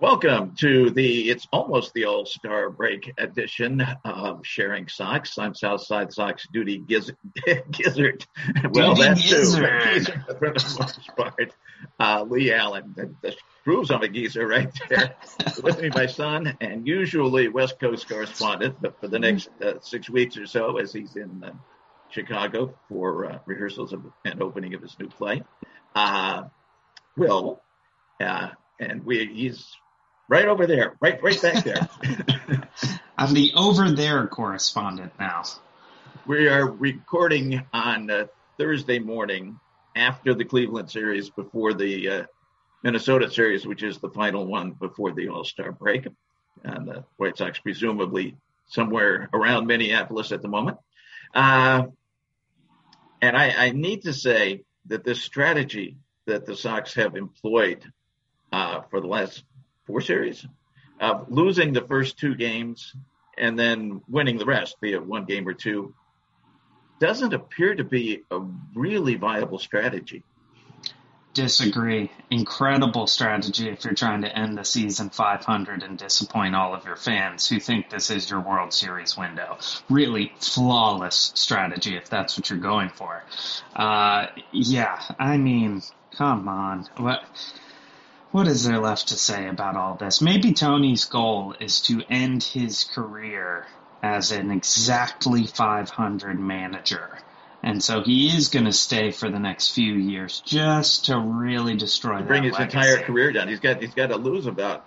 Welcome to the, it's almost the All Star break edition of Sharing Socks. I'm Southside Sox duty giz- gizzard. well, Duty that's gizzard. too. Geezer for the most part. Uh, Leigh Allan, that, that proves I'm a geezer right there. With me, my son, and usually West Coast correspondent, but for the next uh, six weeks or so, as he's in uh, Chicago for uh, rehearsals of, and opening of his new play. Uh, Will, uh, and we, he's right over there, right, right back there. I'm the over there correspondent now. we are recording on uh, Thursday morning after the Cleveland series, before the uh, Minnesota series, which is the final one before the All Star break. And the White Sox, presumably somewhere around Minneapolis at the moment. Uh, and I, I need to say that this strategy that the Sox have employed uh, for the last four series of losing the first two games and then winning the rest, be it one game or two, doesn't appear to be a really viable strategy. Disagree. Incredible strategy if you're trying to end the season 500 and disappoint all of your fans who think this is your World Series window. Really flawless strategy if that's what you're going for. Uh, yeah, I mean, come on. What? What is there left to say about all this? Maybe Tony's goal is to end his career as an exactly 500 manager. And so he is going to stay for the next few years just to really destroy Bring that his legacy. entire career down. He's got he's got to lose about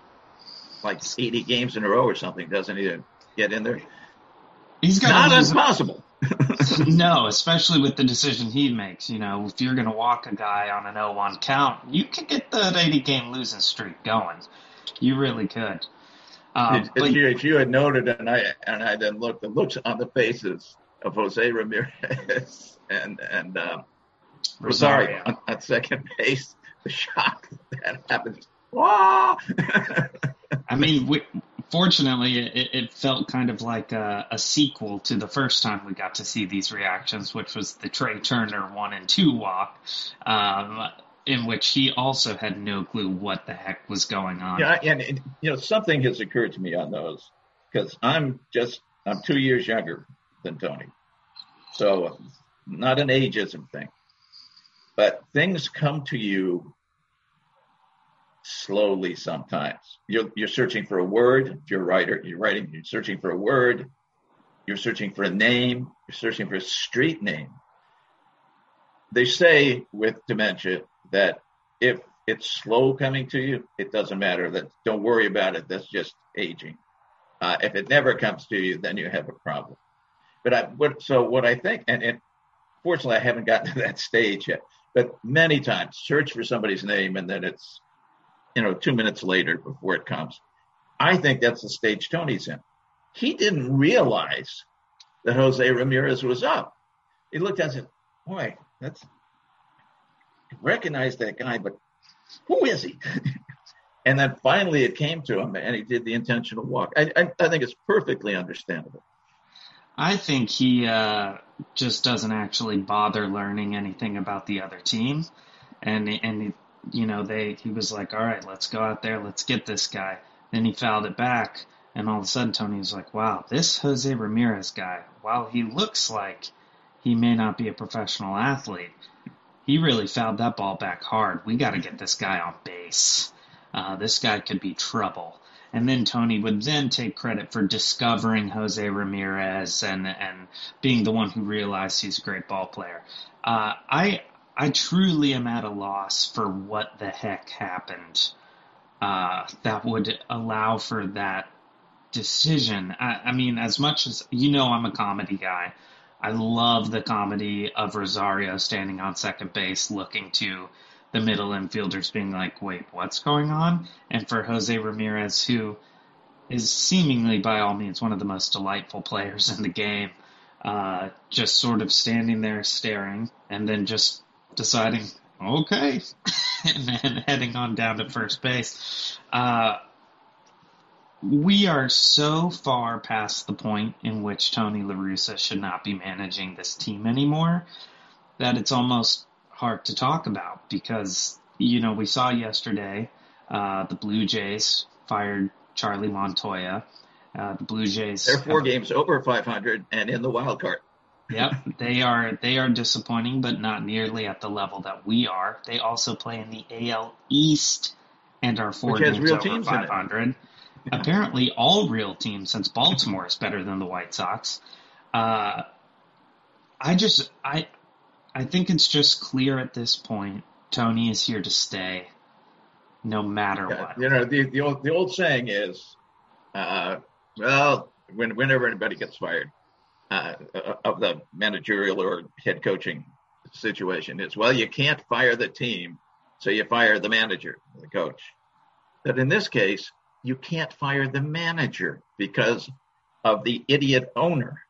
like 80 games in a row or something, doesn't he, to get in there? He's got Not to impossible. no, especially with the decision he makes. You know, if you're going to walk a guy on an 0-1 count, you could get that 80 game losing streak going. You really could. Um, As- but you, as you had noted, and I and I then looked, the looks on the faces of Jose Ramirez and and um, Rosario Rosario. on, on second base, the shock that happens. Wow! I mean, we, fortunately, it, it felt kind of like a, a sequel to the first time we got to see these reactions, which was the Trea Turner one and two walk, um, in which he also had no clue what the heck was going on. yeah, and, and you know something has occurred to me on those because I'm just I'm two years younger than Tony, so not an ageism thing, but things come to you slowly sometimes. You're, you're searching for a word. If you're a writer, you're writing, you're searching for a word. You're searching for a name. You're searching for a street name. they say with dementia that if it's slow coming to you, it doesn't matter. That don't worry about it. That's just aging. Uh, if it never comes to you, then you have a problem. But I, what, so what I think, and, and fortunately, I haven't gotten to that stage yet. But many times, search for somebody's name, and then it's, you know, two minutes later before it comes. I think that's the stage Tony's in. He didn't realize that Jose Ramirez was up. He looked at said, "Boy, that's I recognize that guy, but who is he?" and then finally, it came to him, and he did the intentional walk. I, I, I think it's perfectly understandable. I think he uh, just doesn't actually bother learning anything about the other team, and and you know they he was like, all right, let's go out there, let's get this guy. Then he fouled it back, and all of a sudden Tony was like, wow, this Jose Ramirez guy, while he looks like he may not be a professional athlete, he really fouled that ball back hard. We got to get this guy on base. Uh, this guy could be trouble. And then Tony would then take credit for discovering Jose Ramirez and and being the one who realized he's a great ball player. Uh, I I truly am at a loss for what the heck happened uh, that would allow for that decision. I, I mean, as much as you know, I'm a comedy guy. I love the comedy of Rosario standing on second base, looking to the middle infielders being like, wait, what's going on? And for Jose Ramirez, who is seemingly by all means one of the most delightful players in the game, uh, just sort of standing there staring and then just deciding, okay, and then heading on down to first base. Uh, we are so far past the point in which Tony La Russa should not be managing this team anymore that it's almost hard to talk about because you know we saw yesterday uh, the Blue Jays fired Charlie Montoya. Uh, the Blue Jays they're four have, games over 500 and in the wild card. Yep, they are they are disappointing, but not nearly at the level that we are. They also play in the AL East and are four Which games over 500. Apparently, all real teams since Baltimore is better than the White Sox. Uh, I just I I think it's just clear at this point Tony is here to stay, no matter yeah, what. You know, the the old the old saying is, uh, well, when, whenever anybody gets fired uh, of the managerial or head coaching situation, is well, you can't fire the team, so you fire the manager, the coach. But in this case, you can't fire the manager because of the idiot owner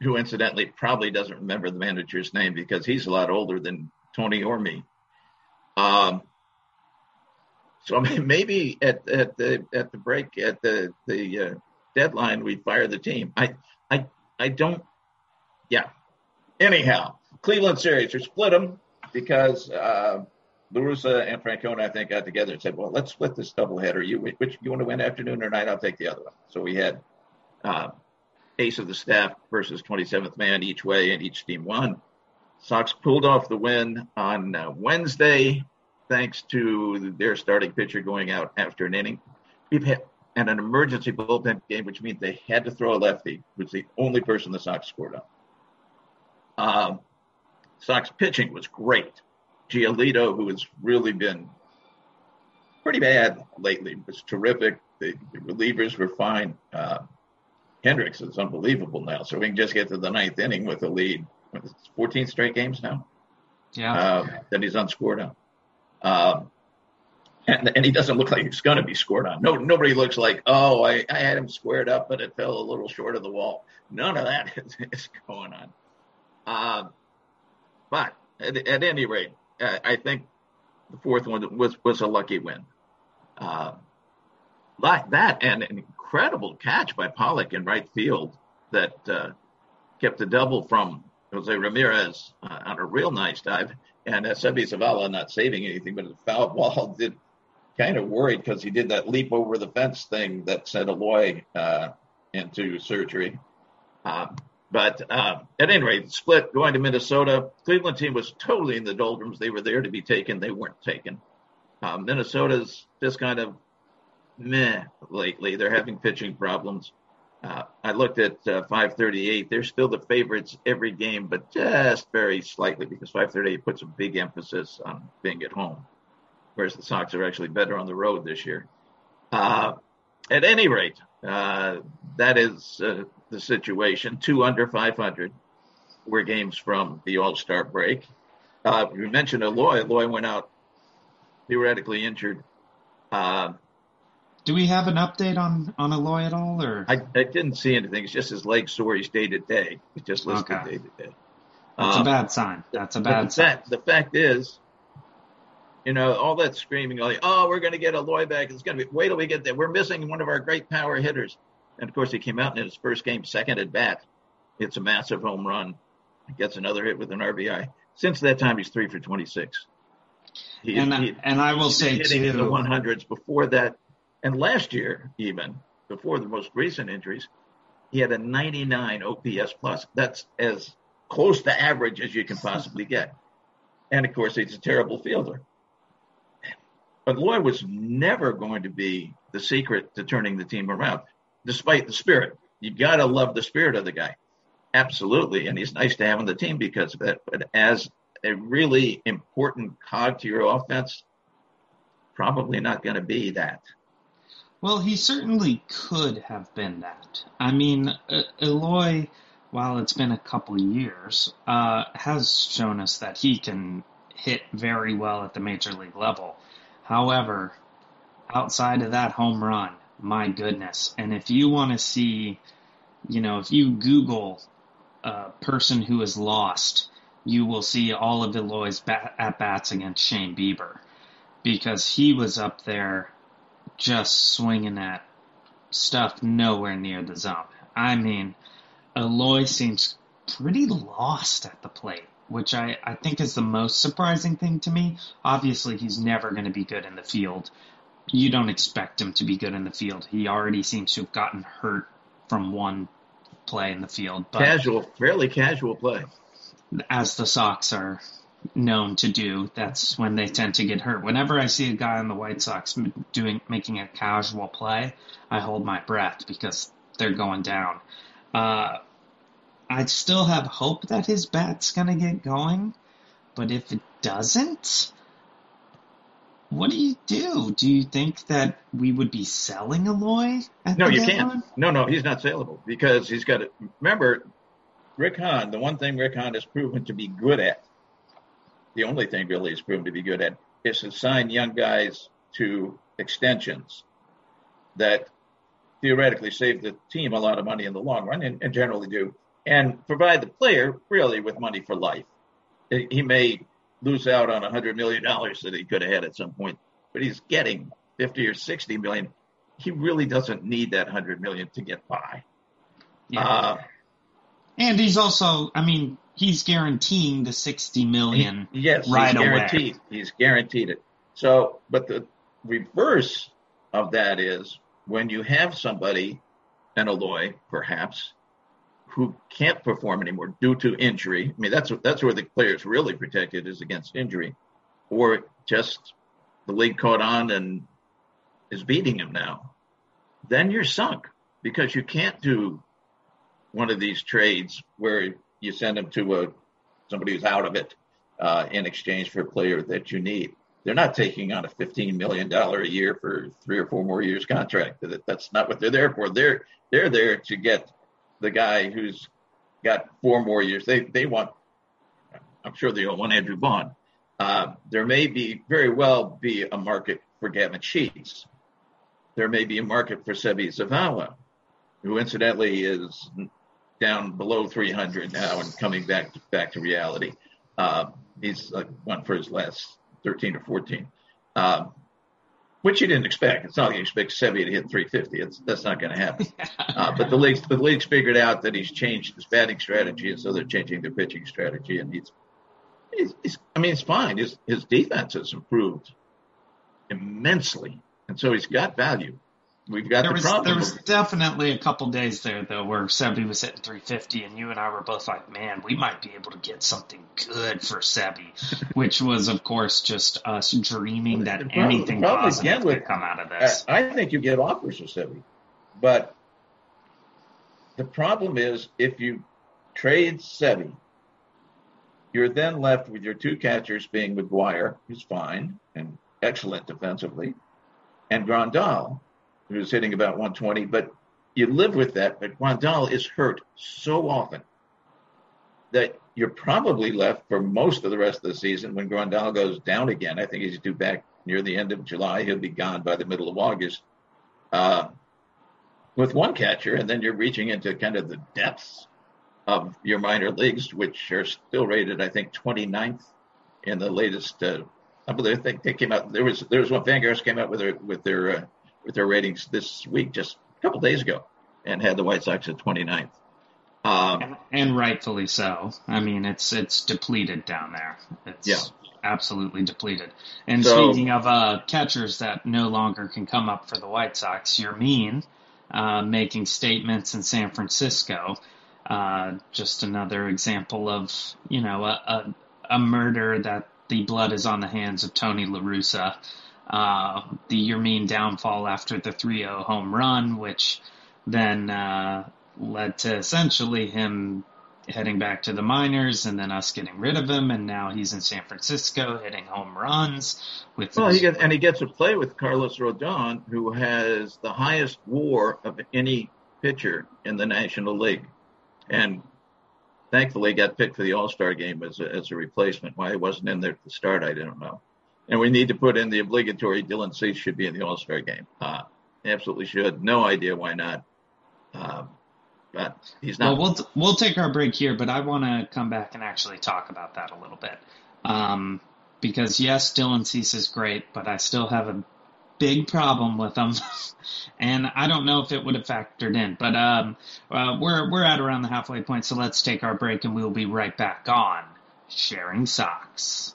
who incidentally probably doesn't remember the manager's name because he's a lot older than Tony or me. Um, so I mean, maybe at, at the at the break at the the uh, deadline we fire the team. I I I don't. Yeah. Anyhow, Cleveland series we split them because uh, La Russa and Francona I think got together and said, well, let's split this doubleheader. You which you want to win afternoon or night? I'll take the other one. So we had. Uh, ace of the staff versus 27th man each way, and each team won. Sox pulled off the win on uh, Wednesday thanks to their starting pitcher going out after an inning. We've had and an emergency bullpen game, which means they had to throw a lefty, who's the only person the Sox scored on. Um, Sox pitching was great. Giolito, who has really been pretty bad lately, was terrific. The, the relievers were fine. Uh, Hendriks is unbelievable now. So we can just get to the ninth inning with a lead. It's 14 straight games now. Yeah. Uh, that he's unscored on. Um, and, and he doesn't look like he's going to be scored on. No, nobody looks like, oh, I, I had him squared up, but it fell a little short of the wall. None of that is, is going on. Um, but at, at, any rate, I think the fourth one was was a lucky win. Uh, like that, and an incredible catch by Pollock in right field that uh, kept the double from Jose Ramirez uh, on a real nice dive. And uh, Seby Zavala not saving anything, but the foul ball did kind of worried because he did that leap over the fence thing that sent Eloy uh, into surgery. Um, but uh, at any rate, split going to Minnesota. Cleveland team was totally in the doldrums. They were there to be taken. They weren't taken. Uh, Minnesota's just kind of meh lately. They're having pitching problems. Uh, I looked at uh, 538. They're still the favorites every game, but just very slightly because 538 puts a big emphasis on being at home, whereas the Sox are actually better on the road this year. Uh, at any rate, uh, that is uh, the situation. Two under 500 were games from the All Star break. Uh, we mentioned Eloy. Eloy went out theoretically injured. Uh, Do we have an update on on Eloy at all, or I, I didn't see anything. It's just his leg sore. He's day to day. He's just listed Okay. day to day. that's Um, a bad sign? That's a bad the sign. fact, the fact is, you know, all that screaming, like, oh, we're going to get Eloy back. It's going to be, wait till we get there. We're missing one of our great power hitters. And of course, he came out in his first game, second at bat. It's a massive home run. Gets another hit with an RBI. Since that time, he's three for 26. He, And I- he- and I will say, hitting in the 100s before that. And last year, even before the most recent injuries, he had a 99 OPS plus. That's as close to average as you can possibly get. And of course, he's a terrible fielder. But Eloy was never going to be the secret to turning the team around, despite the spirit. You got to love the spirit of the guy. Absolutely. And he's nice to have on the team because of it. But as a really important cog to your offense, probably not going to be that. Well, he certainly could have been that. I mean, Eloy, while it's been a couple years, uh, has shown us that he can hit very well at the major league level. However, outside of that home run, my goodness. And if you want to see, you know, if you Google a person who is lost, you will see all of Eloy's bat- at bats against Shane Bieber because he was up there just swinging at stuff nowhere near the zone. I mean, Eloy seems pretty lost at the plate, which I, I think is the most surprising thing to me. Obviously, he's never going to be good in the field. You don't expect him to be good in the field. He already seems to have gotten hurt from one play in the field, but Casual, fairly casual play. as the Sox are known to do, that's when they tend to get hurt. Whenever I see a guy on the White Sox doing making a casual play, I hold my breath because they're going down. Uh, I still have hope that his bat's gonna get going, but if it doesn't, what do you do? Do you think that we would be selling Eloy? at No, you deadline? can't. No, no, he's not saleable because he's got to remember Rick Hahn. The one thing Rick Hahn has proven to be good at, the only thing really he's proven to be good at, is to sign young guys to extensions that theoretically save the team a lot of money in the long run, and, and generally do, and provide the player really with money for life. He he may lose out on a hundred million dollars that he could have had at some point, but he's getting fifty or sixty million. He really doesn't need that hundred million to get by. Yeah. Uh, And he's also, I mean, he's guaranteeing the sixty million Yes, right he's away. guaranteed. He's guaranteed it. So, but the reverse of that is when you have somebody, an Eloy perhaps, who can't perform anymore due to injury. I mean, that's that's where the player's really protected is against injury, or just the league caught on and is beating him now. Then you're sunk because you can't do one of these trades where you send him to a somebody who's out of it uh, in exchange for a player that you need. They're not taking on a fifteen million dollar a year for three or four more years contract. That- That's not what they're there for. They're they're there to get the guy who's got four more years. They they want. I'm sure they don't want Andrew Vaughn. Uh, there may be very well be a market for Gavin Sheets. There may be a market for Seby Zavala, who incidentally is down below 300 now and coming back to, back to reality. Uh, he's uh, won for his last 13 or 14, um, which you didn't expect. It's not like you expect Seby to hit 350. It's, that's not going to happen. Uh, but the league's, the league's figured out that he's changed his batting strategy, and so they're changing their pitching strategy. And he's, he's, he's I mean, it's fine. His, his defense has improved immensely, and so he's got value. We've got There the was problem. there was definitely a couple days there though where Seby was hitting 350, and you and I were both like, "Man, we might be able to get something good for Seby," which was, of course, just us dreaming that problem- anything positive could come out of this. I think you get offers for Seby, but the problem is if you trade Seby, you're then left with your two catchers being McGuire, who's fine and excellent defensively, and Grandal, who's hitting about 120. But you live with that. But Grandal is hurt so often that you're probably left for most of the rest of the season when Grandal goes down again. I think he's due back near the end of July. He'll be gone by the middle of August. Uh, with one catcher, and then you're reaching into kind of the depths of your minor leagues, which are still rated, I think, 29th in the latest. Uh, I believe think they came out. There was there was one Fangraphs came out with their with their uh, with their ratings this week, just a couple days ago, and had the White Sox at 29th. Um, and, rightfully so. I mean, it's it's depleted down there. It's yeah. absolutely depleted. And so, speaking of uh, catchers that no longer can come up for the White Sox, Yermin uh, making statements in San Francisco. Uh, just another example of you know a, a, a, murder that the blood is on the hands of Tony La Russa. Uh, the Yermin downfall after the 3-0 home run, which then uh, led to essentially him heading back to the minors and then us getting rid of him and now he's in San Francisco hitting home runs with well, he gets, and he gets to play with Carlos Rodon who has the highest WAR of any pitcher in the National League. And thankfully got picked for the All-Star game as a, as a replacement. Why he wasn't in there at the start I don't know and we need to put in the obligatory Dylan Cease should be in the All-Star game uh, absolutely should no idea why not um, but he's not. Well, we'll we'll take our break here, but I want to come back and actually talk about that a little bit. Um, because yes, Dylan Cease is great, but I still have a big problem with him, and I don't know if it would have factored in. But um, uh, we're we're at around the halfway point, so let's take our break, and we'll be right back on sharing socks.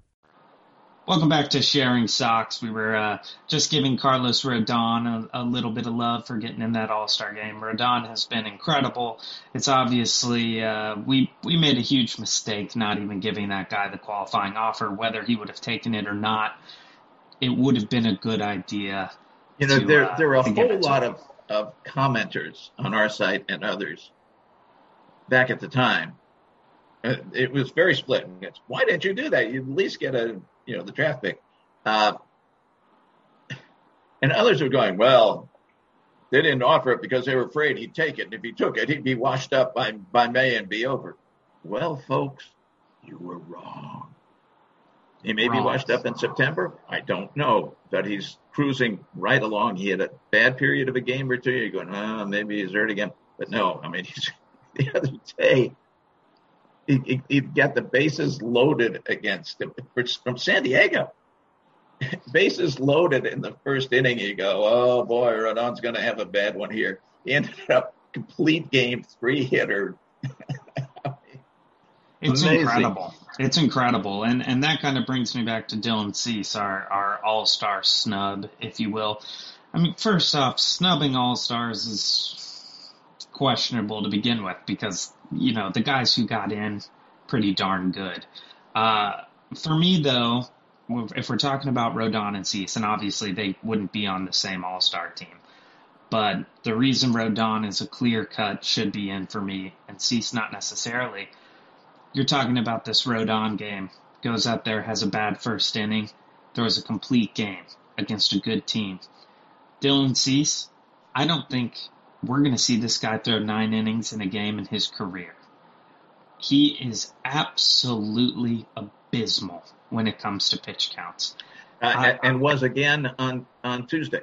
Welcome back to Sharing Socks. We were uh, just giving Carlos Rodon a, a, little bit of love for getting in that All Star game. Rodon has been incredible. It's obviously uh, we we made a huge mistake not even giving that guy the qualifying offer. Whether he would have taken it or not, it would have been a good idea. You know, to, there uh, there are a whole lot of, of commenters on our site and others back at the time. Uh, it was very split. Why didn't you do that? You at least get a you know, the draft pick. Uh, and others were going, well, they didn't offer it because they were afraid he'd take it. And if he took it, he'd be washed up by, by May and be over. Well, folks, you were wrong. He may be washed up in September. I don't know, but he's cruising right along. He had a bad period of a game or two. You're going, oh, maybe he's hurt again. But no, I mean, he's, the other day, he, he, got the bases loaded against him from San Diego. bases loaded in the first inning. You go, oh boy, Rodon's going to have a bad one here. He ended up complete game three hitter. it's Amazing. incredible. It's incredible, and and that kind of brings me back to Dylan Cease, our our All Star snub, if you will. I mean, first off, snubbing All Stars is questionable to begin with because you know, the guys who got in, pretty darn good. Uh, for me, though, if we're talking about Rodon and Cease, and obviously they wouldn't be on the same All Star team, but the reason Rodon is a clear cut should be in for me, and Cease not necessarily. You're talking about this Rodon game. Goes out there, has a bad first inning, throws a complete game against a good team. Dylan Cease, I don't think we're going to see this guy throw nine innings in a game in his career. He is absolutely abysmal when it comes to pitch counts. Uh, uh, and was again on, on Tuesday.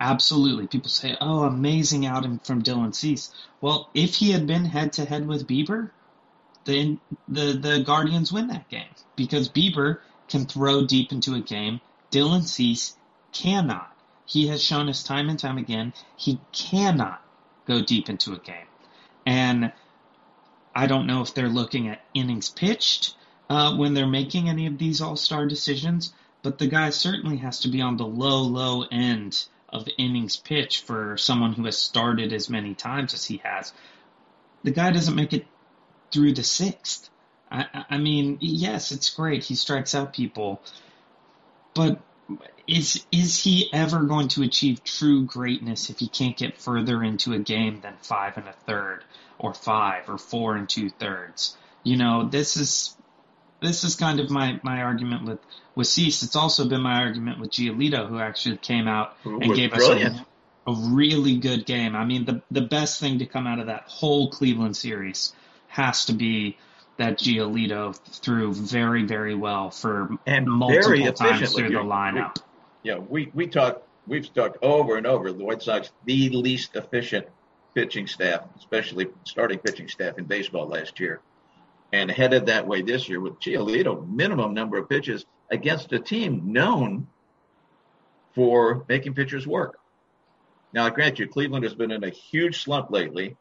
Absolutely. People say, oh, amazing outing from Dylan Cease. Well, if he had been head to head with Bieber, then the, the Guardians win that game because Bieber can throw deep into a game. Dylan Cease cannot. He has shown us time and time again he cannot go deep into a game. And I don't know if they're looking at innings pitched uh, when they're making any of these all star decisions, but the guy certainly has to be on the low, low end of innings pitched for someone who has started as many times as he has. The guy doesn't make it through the sixth. I, I mean, yes, it's great. He strikes out people, but is is he ever going to achieve true greatness if he can't get further into a game than five and a third, or five, or four and two thirds? You know, this is this is kind of my, my argument with with Cease. It's also been my argument with Giolito, who actually came out and gave brilliant. us a, a really good game. I mean, the the best thing to come out of that whole Cleveland series has to be that Giolito threw very, very well for and multiple times through the lineup. We, yeah, we we talked we've talked over and over the White Sox the least efficient pitching staff, especially starting pitching staff in baseball last year, and headed that way this year with Giolito minimum number of pitches against a team known for making pitchers work. Now, I grant you, Cleveland has been in a huge slump lately.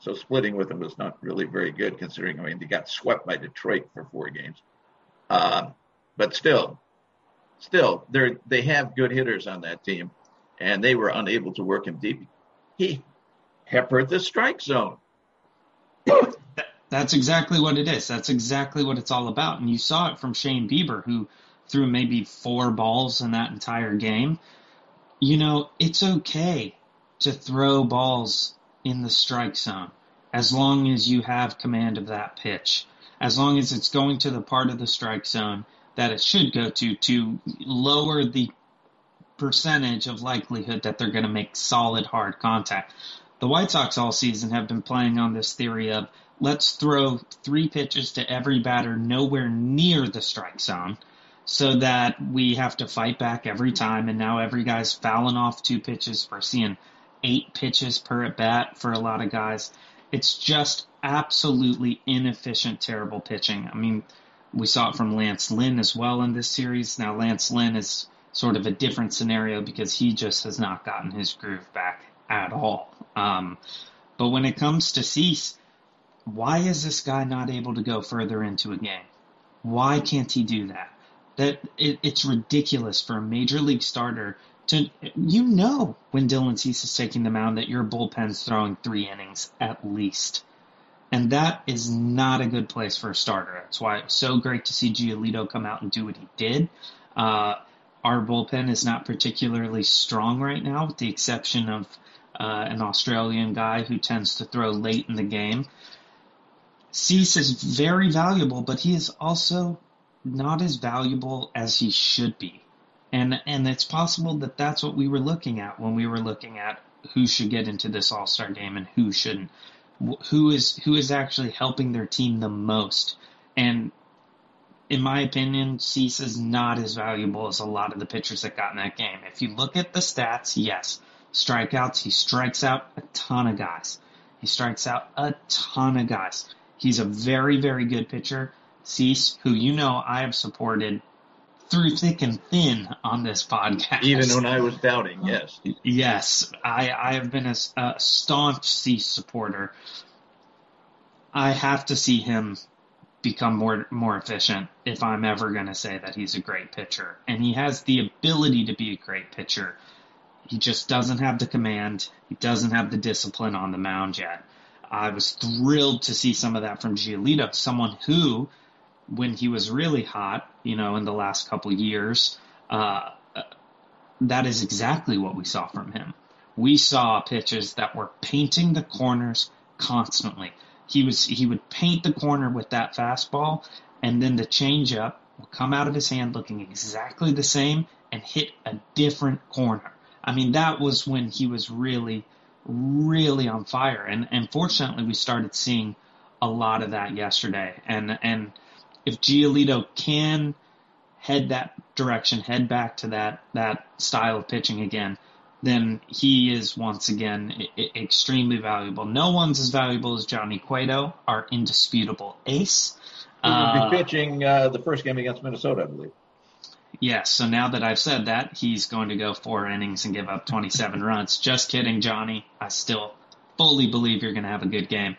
So splitting with them was not really very good considering, I mean, they got swept by Detroit for four games. Um, but still, still, they they have good hitters on that team, and they were unable to work him deep. He peppered the strike zone. That's exactly what it is. That's exactly what it's all about. And you saw it from Shane Bieber, who threw maybe four balls in that entire game. You know, it's okay to throw balls in the strike zone as long as you have command of that pitch, as long as it's going to the part of the strike zone that it should go to to lower the percentage of likelihood that they're going to make solid hard contact. The White Sox all season have been playing on this theory of let's throw three pitches to every batter nowhere near the strike zone so that we have to fight back every time and now every guy's fouling off two pitches. We're seeing eight pitches per at bat for a lot of guys. It's just absolutely inefficient, terrible pitching. I mean, we saw it from Lance Lynn as well in this series. Now, Lance Lynn is sort of a different scenario because he just has not gotten his groove back at all. Um, but when it comes to Cease, why is this guy not able to go further into a game? Why can't he do that? That it, it's ridiculous for a major league starter to you know when Dylan Cease is taking the mound that your bullpen's throwing three innings at least. And that is not a good place for a starter. That's why it was so great to see Giolito come out and do what he did. Uh, our bullpen is not particularly strong right now, with the exception of uh, an Australian guy who tends to throw late in the game. Cease is very valuable, but he is also not as valuable as he should be and and it's possible that that's what we were looking at when we were looking at who should get into this All Star game and who shouldn't. Who is who is actually helping their team the most? And in my opinion, Cease is not as valuable as a lot of the pitchers that got in that game. If you look at the stats, yes, strikeouts, he strikes out a ton of guys. He strikes out a ton of guys. He's a very, very good pitcher. Cease, who you know I have supported through thick and thin on this podcast. Even when I was doubting, yes. Yes, I, I have been a, a staunch Cease supporter. I have to see him become more more efficient if I'm ever going to say that he's a great pitcher. And he has the ability to be a great pitcher. He just doesn't have the command. He doesn't have the discipline on the mound yet. I was thrilled to see some of that from Giolito, someone who when he was really hot, you know, in the last couple years, uh, that is exactly what we saw from him. We saw pitches that were painting the corners constantly. He was he would paint the corner with that fastball, and then the changeup would come out of his hand looking exactly the same and hit a different corner. I mean, that was when he was really, really on fire. And and fortunately, we started seeing a lot of that yesterday. And and if Giolito can head that direction, head back to that that style of pitching again, then he is once again I- extremely valuable. No one's as valuable as Johnny Cueto, our indisputable ace. He will be uh, pitching uh, the first game against Minnesota, I believe. Yes. So now that I've said that, he's going to go four innings and give up 27 runs. Just kidding, Johnny. I still fully believe you're going to have a good game.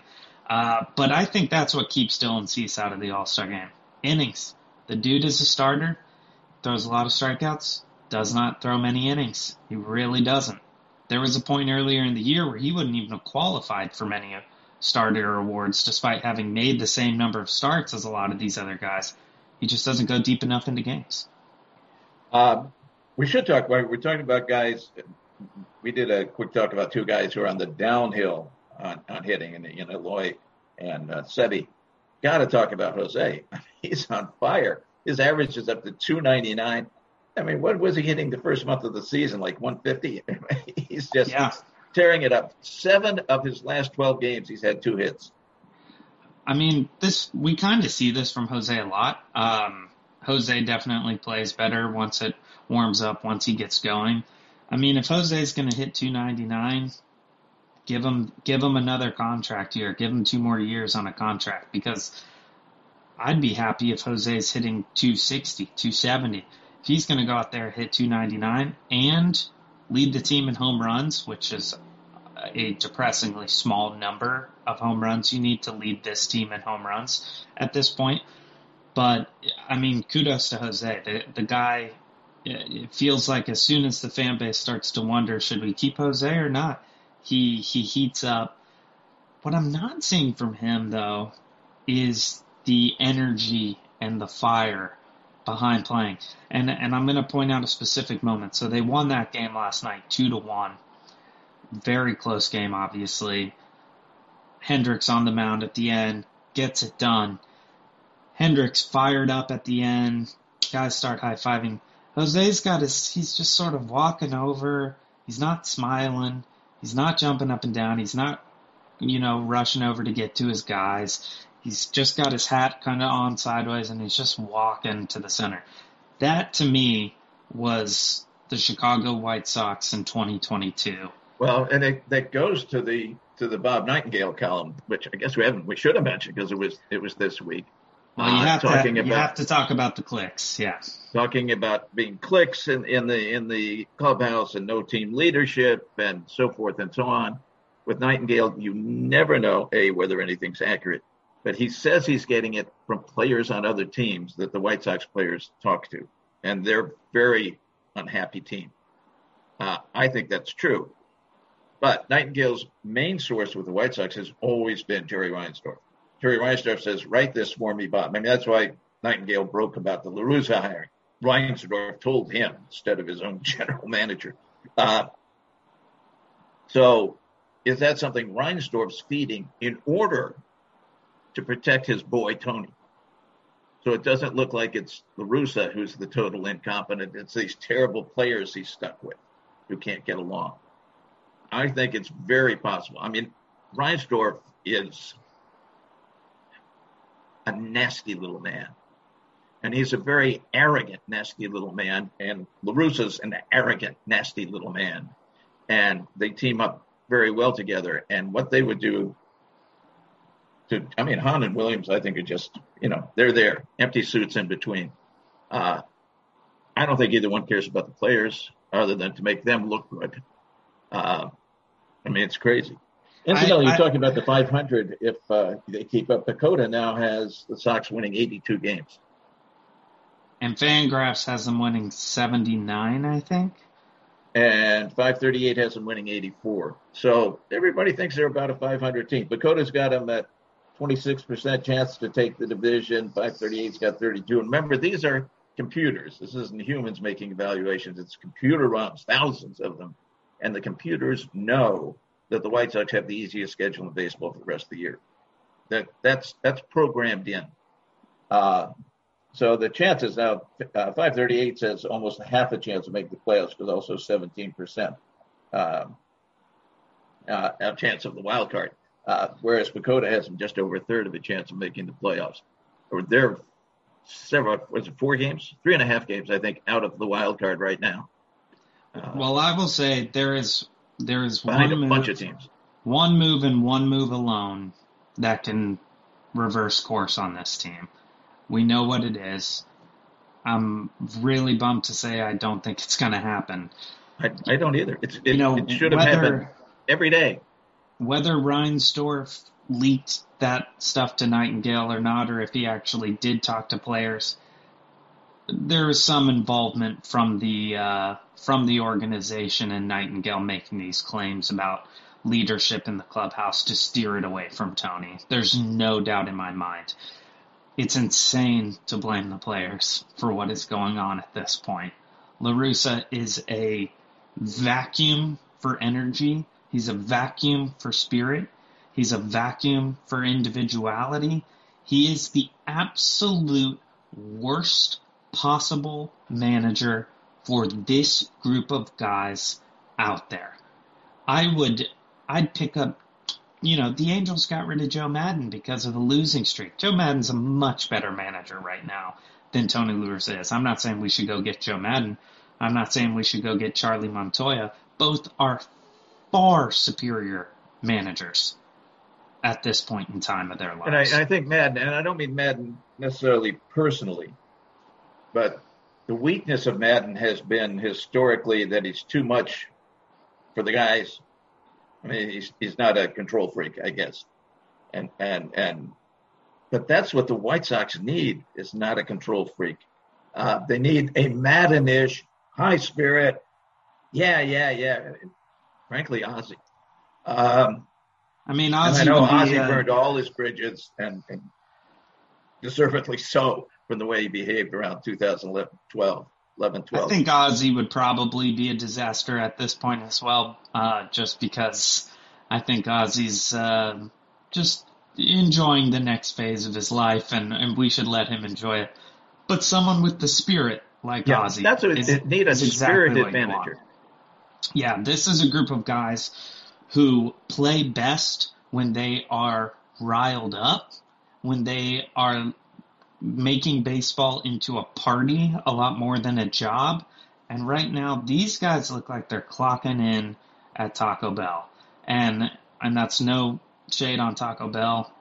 Uh, but I think that's what keeps Dylan Cease out of the All Star game. Innings. The dude is a starter, throws a lot of strikeouts, does not throw many innings. He really doesn't. There was a point earlier in the year where he wouldn't even have qualified for many starter awards despite having made the same number of starts as a lot of these other guys. He just doesn't go deep enough into games. Um, we should talk about, we're talking about guys, we did a quick talk about two guys who are on the downhill on, on hitting in, in Eloy and uh, Seby. Got to talk about Jose. He's on fire. His average is up to 299. I mean, what was he hitting the first month of the season? Like 150? he's just yeah. tearing it up. Seven of his last 12 games, he's had two hits. I mean, this we kind of see this from Jose a lot. Um, Jose definitely plays better once it warms up, once he gets going. I mean, if Jose's going to hit 299, give him give him another contract year. Give him two more years on a contract because I'd be happy if Jose's hitting 260, 270. If he's going to go out there hit 299 and lead the team in home runs, which is a depressingly small number of home runs you need to lead this team in home runs at this point. But I mean, kudos to Jose. The the guy. It feels like as soon as the fan base starts to wonder, should we keep Jose or not? He he heats up. What I'm not seeing from him though is the energy and the fire behind playing. And and I'm going to point out a specific moment. So they won that game last night, two to one. Very close game, obviously. Hendriks on the mound at the end gets it done. Hendriks fired up at the end. Guys start high fiving. Jose's got his. He's just sort of walking over. He's not smiling. He's not jumping up and down. He's not, you know, rushing over to get to his guys. He's just got his hat kind of on sideways and he's just walking to the center. That to me was the Chicago White Sox in 2022. Well, and it, that goes to the to the Bob Nightingale column, which I guess we haven't we should have mentioned because it was it was this week. Well, you have, uh, to, you about, have to talk about the clicks, yeah. Talking about being clicks in, in the in the clubhouse and no team leadership and so forth and so on. With Nightingale, you never know a whether anything's accurate, but he says he's getting it from players on other teams that the White Sox players talk to, and they're very unhappy team. Uh, I think that's true, but Nightingale's main source with the White Sox has always been Jerry Reinsdorf. Jerry Reinsdorf says, write this for me, Bob. I mean, that's why Nightingale broke about the La Russa hiring. Reinsdorf told him instead of his own general manager. Uh, so is that something Reinsdorf's feeding in order to protect his boy, Tony? So it doesn't look like it's La Russa who's the total incompetent. It's these terrible players he's stuck with who can't get along. I think it's very possible. I mean, Reinsdorf is a nasty little man. And he's a very arrogant, nasty little man. And La Russa's an arrogant, nasty little man. And they team up very well together. And what they would do to, I mean, Hahn and Williams, I think, are just, you know, they're there, empty suits in between. Uh, I don't think either one cares about the players other than to make them look good. Uh, I mean, it's crazy. Incidentally, you're talking about the 500. If uh, they keep up, PECOTA now has the Sox winning 82 games. And Fangraphs has them winning 79, I think. And 538 has them winning 84. So everybody thinks they're about a 500 team. PECOTA's got them at 26% chance to take the division. 538's got 32. And remember, these are computers. This isn't humans making evaluations. It's computer runs, thousands of them. And the computers know that the White Sox have the easiest schedule in baseball for the rest of the year. That that's that's programmed in. Uh, so the chances now, uh, 538 says almost half a chance to make the playoffs because also 17 percent um, uh, a chance of the wild card. Uh, whereas PECOTA has just over a third of a chance of making the playoffs. Or they're several, was it four games, three and a half games, I think, out of the wild card right now. Uh, well, I will say there is there is behind one a move, bunch of teams. one move and one move alone that can reverse course on this team. We know what it is. I'm really bummed to say I don't think it's going to happen. I, I don't either. It's, it, You know, it should have happened every day. whether Reinsdorf leaked that stuff to Nightingale or not, or if he actually did talk to players, there is some involvement from the uh, from the organization and Nightingale making these claims about leadership in the clubhouse to steer it away from Tony. There's no doubt in my mind. It's insane to blame the players for what is going on at this point. La Russa is a vacuum for energy. He's a vacuum for spirit. He's a vacuum for individuality. He is the absolute worst possible manager for this group of guys out there. I would, I'd pick up, you know, the Angels got rid of Joe Maddon because of the losing streak. Joe Maddon's a much better manager right now than Tony La Russa is. I'm not saying we should go get Joe Maddon. I'm not saying we should go get Charlie Montoyo. Both are far superior managers at this point in time of their lives. And I, I think Maddon, and I don't mean Maddon necessarily personally, but the weakness of Maddon has been historically that he's too much for the guys. I mean, he's he's not a control freak, I guess, and and and, but that's what the White Sox need is not a control freak. Uh, they need a Maddonish, high spirit. Yeah, yeah, yeah. Frankly, Ozzie. Um, I mean, Ozzie. I know Ozzie uh, burned all his bridges, and, and deservedly so from the way he behaved around 2011, 12. 11, 12. I think Ozzie would probably be a disaster at this point as well, uh, just because I think Ozzie's uh, just enjoying the next phase of his life, and, and we should let him enjoy it. But someone with the spirit like yeah, Ozzie, that's what it need a spirited exactly manager. Yeah, this is a group of guys who play best when they are riled up, when they are making baseball into a party a lot more than a job. And right now, these guys look like they're clocking in at Taco Bell. And and that's no shade on Taco Bell.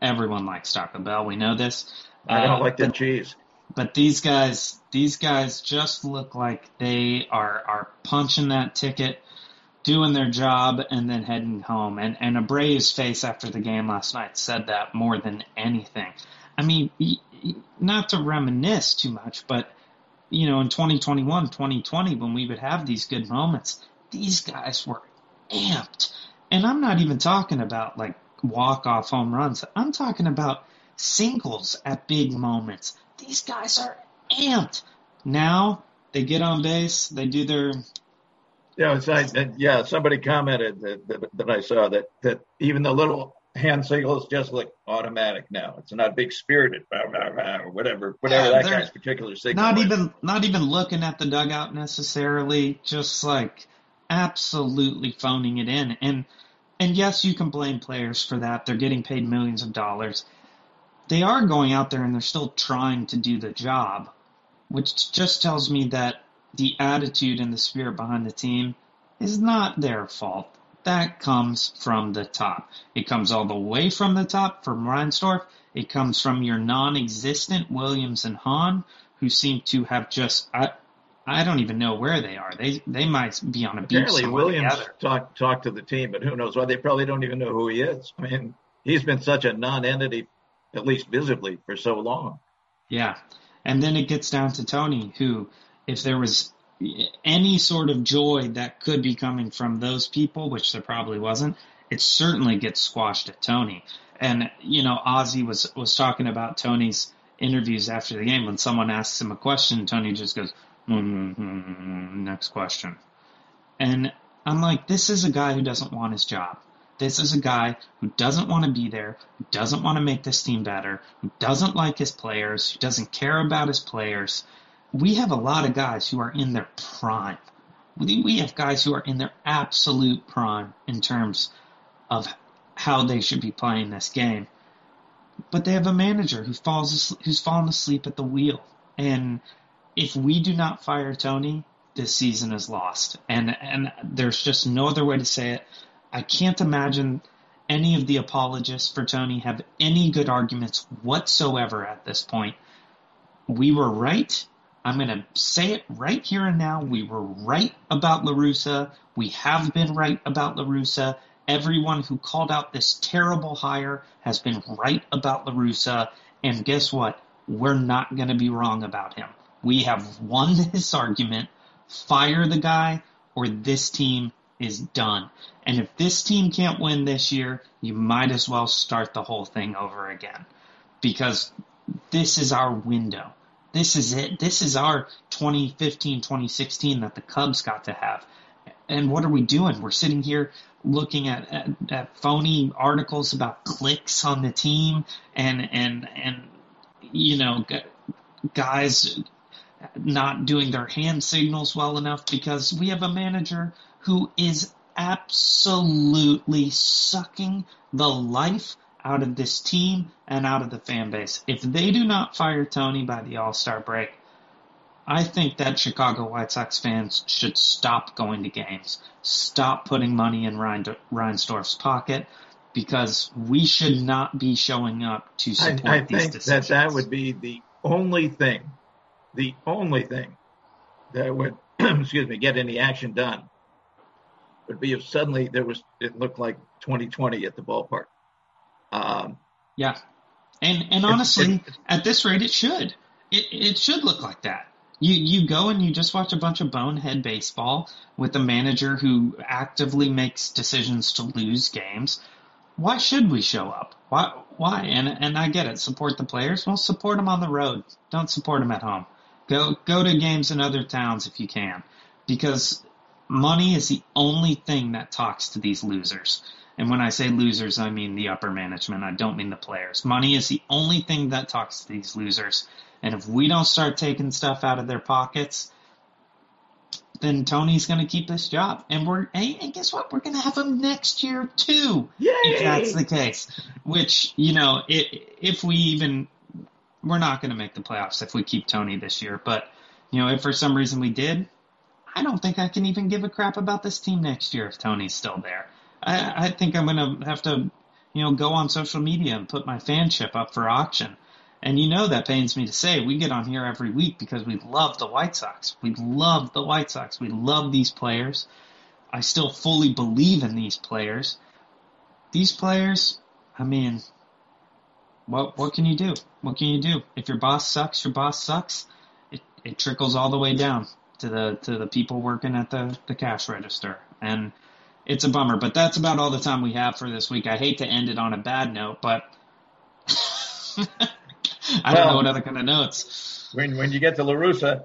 Everyone likes Taco Bell. We know this. I don't uh, like the cheese. But these guys, these guys just look like they are are punching that ticket, doing their job, and then heading home. And and Abreu's face after the game last night said that more than anything. I mean, not to reminisce too much, but you know, in 2021, 2020, when we would have these good moments, these guys were amped. And I'm not even talking about like walk off home runs. I'm talking about singles at big moments. These guys are amped. Now they get on base, they do their. Yeah, it's like, yeah. Somebody commented that, that, that I saw that that even the little hand signal is just like automatic now. It's not big spirited or whatever, whatever that guy's particular signal. Not was. even, not even looking at the dugout necessarily. Just like absolutely phoning it in. And and yes, you can blame players for that. They're getting paid millions of dollars. They are going out there and they're still trying to do the job, which just tells me that the attitude and the spirit behind the team is not their fault that comes from the top. It comes all the way from the top from Reinsdorf. It comes from your non-existent Williams and Hahn, who seem to have just I, I don't even know where they are. They they might be on a beach Apparently, Williams talked talked to the team, but who knows why? They probably don't even know who he is. I mean, he's been such a non-entity, at least visibly, for so long. Yeah, and then it gets down to Tony, who, if there was any sort of joy that could be coming from those people, which there probably wasn't, it certainly gets squashed at Tony. And you know, Ozzie was was talking about Tony's interviews after the game. When someone asks him a question, Tony just goes, mm-hmm, "Next question." And I'm like, this is a guy who doesn't want his job. This is a guy who doesn't want to be there, who doesn't want to make this team better, who doesn't like his players, who doesn't care about his players we have a lot of guys who are in their prime. We have guys who are in their absolute prime in terms of how they should be playing this game. But they have a manager who falls who's fallen asleep at the wheel. And if we do not fire Tony, this season is lost. And and there's just no other way to say it. I can't imagine any of the apologists for Tony have any good arguments whatsoever at this point. We were right I'm going to say it right here and now. We were right about La Russa. We have been right about La Russa. Everyone who called out this terrible hire has been right about La Russa, and guess what? We're not going to be wrong about him. We have won this argument. Fire the guy, or this team is done. And if this team can't win this year, you might as well start the whole thing over again. Because this is our window. This is it. This is our 2015, 2016 that the Cubs got to have. And what are we doing? We're sitting here looking at, at, at phony articles about clicks on the team and, and, and, you know, guys not doing their hand signals well enough because we have a manager who is absolutely sucking the life out of this team and out of the fan base. If they do not fire Tony by the All Star break, I think that Chicago White Sox fans should stop going to games, stop putting money in Reinsdorf's pocket, because we should not be showing up to support I, I these think decisions. that that would be the only thing, the only thing that would, excuse me, get any action done would be if suddenly there was, it looked like 2020 at the ballpark. Um, yeah, and and honestly, at this rate, it should. It it should look like that. You you go and you just watch a bunch of bonehead baseball with a manager who actively makes decisions to lose games. Why should we show up? Why why? And and I get it. Support the players. Well, support them on the road. Don't support them at home. Go go to games in other towns if you can, because money is the only thing that talks to these losers. And when I say losers, I mean the upper management. I don't mean the players. Money is the only thing that talks to these losers. And if we don't start taking stuff out of their pockets, then Tony's going to keep this job. And we're, and guess what? We're going to have him next year too. Yay! If that's the case. Which, you know, if we even, we're not going to make the playoffs if we keep Tony this year. But, you know, if for some reason we did, I don't think I can even give a crap about this team next year if Tony's still there. I, I think I'm going to have to, you know, go on social media and put my fanship up for auction. And you know that pains me to say. We get on here every week because we love the White Sox. We love the White Sox. We love these players. I still fully believe in these players. These players, I mean, what what can you do? What can you do? If your boss sucks, your boss sucks. It it trickles all the way down to the to the people working at the the cash register. And it's a bummer, but that's about all the time we have for this week. I hate to end it on a bad note, but I don't know what other kind of notes. When when you get to La Russa,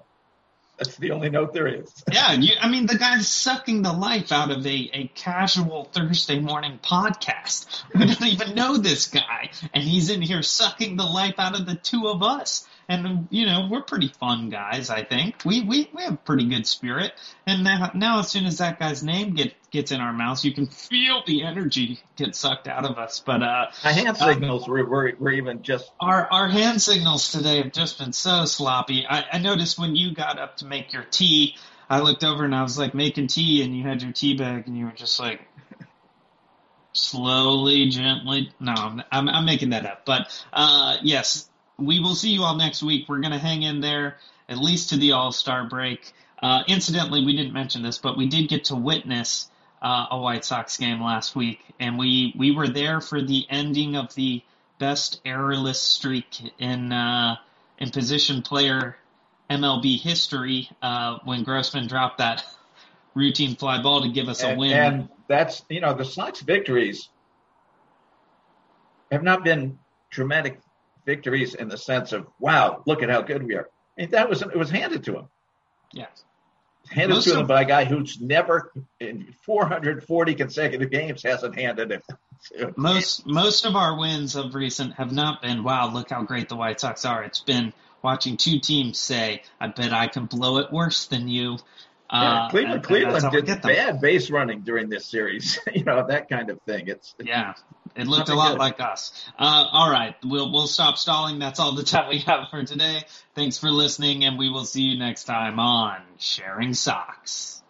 that's the only note there is. yeah, you, I mean the guy's sucking the life out of a, a casual Thursday morning podcast. We don't even know this guy, and he's in here sucking the life out of the two of us. And you know we're pretty fun guys. I think we we, we have pretty good spirit. And now now as soon as that guy's name gets gets in our mouths, you can feel the energy get sucked out of us. But uh, My hand signals were, were were even just our our hand signals today have just been so sloppy. I, I noticed when you got up to make your tea, I looked over and I was like making tea, and you had your tea bag, and you were just like slowly, gently. No, I'm I'm, I'm making that up. But uh, yes, we will see you all next week. We're gonna hang in there at least to the All Star break. Uh, incidentally, we didn't mention this, but we did get to witness uh, a White Sox game last week, and we we were there for the ending of the best errorless streak in uh, in position player MLB history uh, when Grossman dropped that routine fly ball to give us a win. and that's you know the Sox victories have not been dramatic victories in the sense of wow, look at how good we are. I mean, that was it was handed to him. yeah, Handed Most to him by a guy who's never in 440 consecutive games hasn't handed it. most most of our wins of recent have not been wow look how great the white sox are it's been watching two teams say i bet i can blow it worse than you Yeah, uh, Cleveland, and- and Cleveland how did bad base running during this series. you know that kind of thing. It's yeah it looked a lot good. like us uh, all right we'll we'll stop stalling that's all the time we have for today thanks for listening and we will see you next time on sharing socks